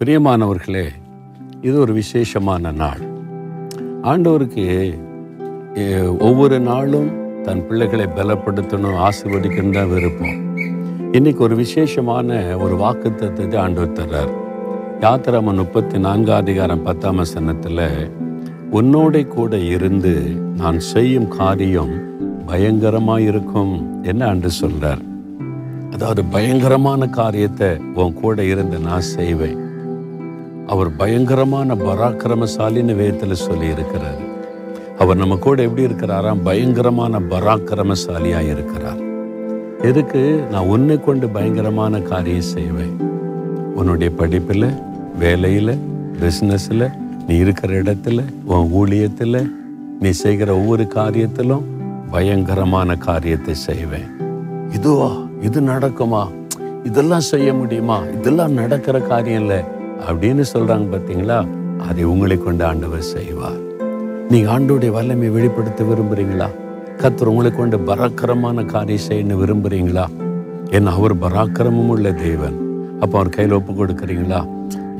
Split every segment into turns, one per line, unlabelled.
பிரியமானவர்களே இது ஒரு விசேஷமான நாள். ஆண்டவருக்கு ஒவ்வொரு நாளும் தன் பிள்ளைகளை பலப்படுத்தணும் ஆசீர்வதிக்கணும் தான் விருப்பம். இன்னைக்கு ஒரு விசேஷமான ஒரு வாக்குத்தத்தத்தை ஆண்டவர் தர்றார். யாத்திராம முப்பத்தி நான்காம் அதிகாரம் பத்தாம் வசனத்தில் உன்னோட கூட இருந்து நான் செய்யும் காரியம் பயங்கரமாக இருக்கும் என்ன அன்று சொல்கிறார் அதாவது பயங்கரமான காரியத்தை உன் கூட இருந்து நான் செய்வேன். அவர் பயங்கரமான பராக்கிரமசாலின்னு வேதத்தில் சொல்லி இருக்கிறார் அவர் நம்ம கூட எப்படி இருக்கிறாராம்? பயங்கரமான பராக்கிரமசாலியா இருக்கிறார். எதுக்கு? நான் உன்னை கொண்டு பயங்கரமான காரியம் செய்வேன். உன்னுடைய படிப்பில் வேலையில் பிஸ்னஸில் நீ இருக்கிற இடத்துல உன் ஊழியத்தில் நீ செய்கிற ஒவ்வொரு காரியத்திலும் பயங்கரமான காரியத்தை செய்வேன். இதுவா? இது நடக்குமா? இதெல்லாம் செய்ய முடியுமா? இதெல்லாம் நடக்கிற காரியம் இல்லை. அப்படின்னு சொல்கிறாங்க பார்த்தீங்களா அதை உங்களை கொண்டு ஆண்டவர் செய்வார். நீங்கள் ஆண்டோடைய வல்லமை வெளிப்படுத்த விரும்புகிறீங்களா கத்தர் உங்களை கொண்டு பராக்கிரமான காரியம் செய்யணும் விரும்புகிறீங்களா ஏன்னா அவர் பராக்கிரமும் உள்ள தேவன். அப்போ அவர் கையில் ஒப்பு கொடுக்குறீங்களா?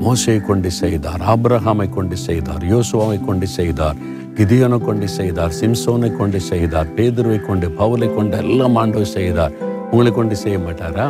மோசையை கொண்டு செய்தார் ஆப்ரஹாமை கொண்டு செய்தார் யோசுவாவை கொண்டு செய்தார் கிதியோனை கொண்டு செய்தார் சிம்சோனை கொண்டு செய்தார் பேதுருவை கொண்டு பவுலை கொண்டு எல்லாம் ஆண்டவர் செய்தார். உங்களை கொண்டு செய்ய மாட்டாரா?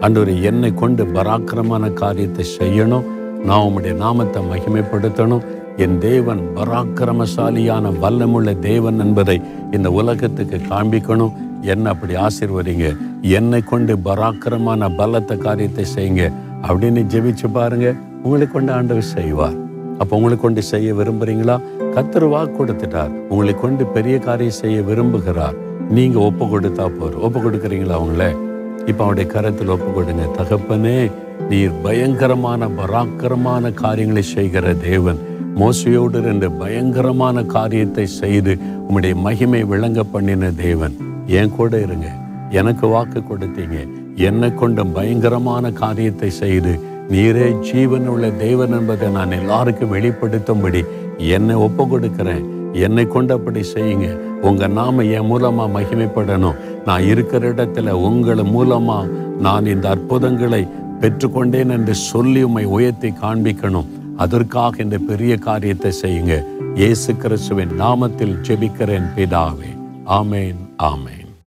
அன்று என்னை கொண்டு பராக்கிரமான காரியத்தை செய்யணும். நான் உம்முடைய நாமத்தை மகிமைப்படுத்தணும். என் தேவன் பராக்கிரமசாலியான வல்லமுள்ள தேவன் என்பதை இந்த உலகத்துக்கு காண்பிக்கணும். என்ன அப்படி ஆசிர்வதிங்க. என்னை கொண்டு பராக்கிரமான பலத்த காரியத்தை செய்யுங்க. அப்படின்னு ஜெபிச்சு பாருங்க. உங்களை கொண்டு ஆண்டவர் செய்வார். அப்போ உங்களை கொண்டு செய்ய விரும்புறீங்களா? கத்தர் வாக்கு கொடுத்துட்டார். உங்களை கொண்டு பெரிய காரியம் செய்ய விரும்புகிறார். நீங்க ஒப்பு கொடுத்தா போர் ஒப்பு கொடுக்குறீங்களா அவங்கள இப்போ அவருடைய கரத்தில் ஒப்பு கொடுங்க தகப்பனே நீர் பயங்கரமான பராக்கிரமான காரியங்களை செய்கிற தேவன். மோசையோடு இருந்து பயங்கரமான காரியத்தை செய்து உம்முடைய மகிமை விளங்க பண்ணின தேவன். என் கூட இருங்க. எனக்கு வாக்கு கொடுத்தீங்க. என்னை கொண்ட பயங்கரமான காரியத்தை செய்து நீரே ஜீவன் உள்ள தேவன் என்பதை நான் எல்லாருக்கும் வெளிப்படுத்தும்படி என்னை ஒப்பு கொடுக்கிறேன் என்னை கொண்டு அப்படி செய்யுங்க. உங்க நாம என் மூலமா மகிமைப்படணும். நான் இருக்கிற இடத்துல உங்களை மூலமா நான் இந்த அற்புதங்களை பெற்றுக்கொண்டேன் என்று சொல்லி உம்மை உயர்த்தி காண்பிக்கணும். அதற்காக இந்த பெரிய காரியத்தை செய்யுங்க. இயேசு கிறிஸ்துவின் நாமத்தில் ஜெபிக்கிறேன் பிதாவே. ஆமேன் ஆமேன்.